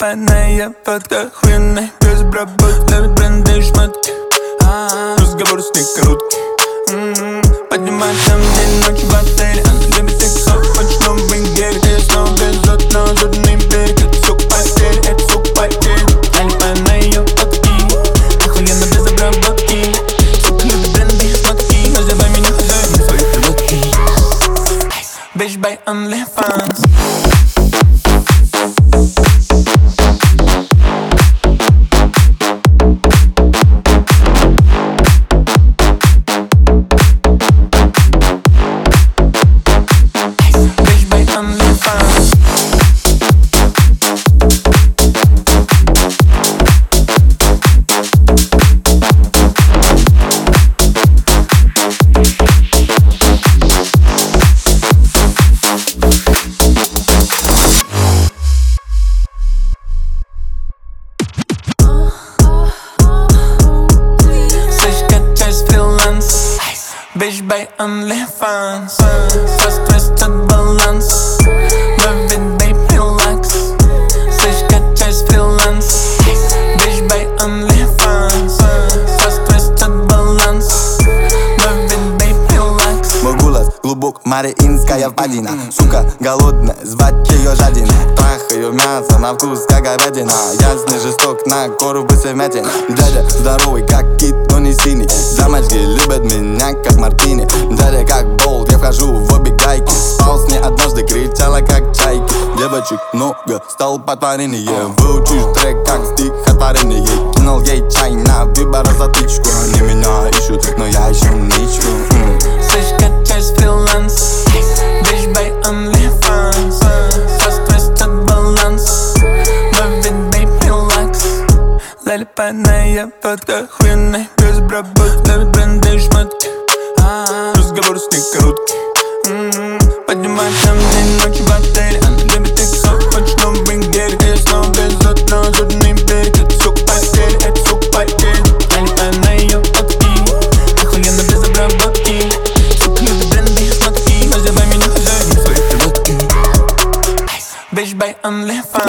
Двойная фотка, охуенная без обработки Ловит бренды и шмотки А-а-а. Разговоры с ней короткие М-м. Поднимать там день, ночь в отеле Bitch by OnlyFans Сострастет баланс Ловит глубок, мариинская впадина. Сука голодная, звать ее жадина. Трахаю мясо на вкус, как говядина. Ясный жесток, на кору высовятин Дядя здоровый, как кит, но не синий. Дамочки любят меня, как мартини. Дядя как болт, я вхожу в обе гайки. Спал с ней однажды, кричала, как чайки. Девочек много, стал потворение Выучишь трек, как Пьяная под кахвиной Безработных бренды шмотки а, Разговор с ней короткий Поднимай там день ночи в отеле Она любит их сок, хочет новый гель Я снова везет на зубный берег Это все постель, это все постель Наливаю на ее подки Охуенно без обработки Сука любит бренды и шмотки Называй меня хозяином своих приводки Bitch by OnlyFans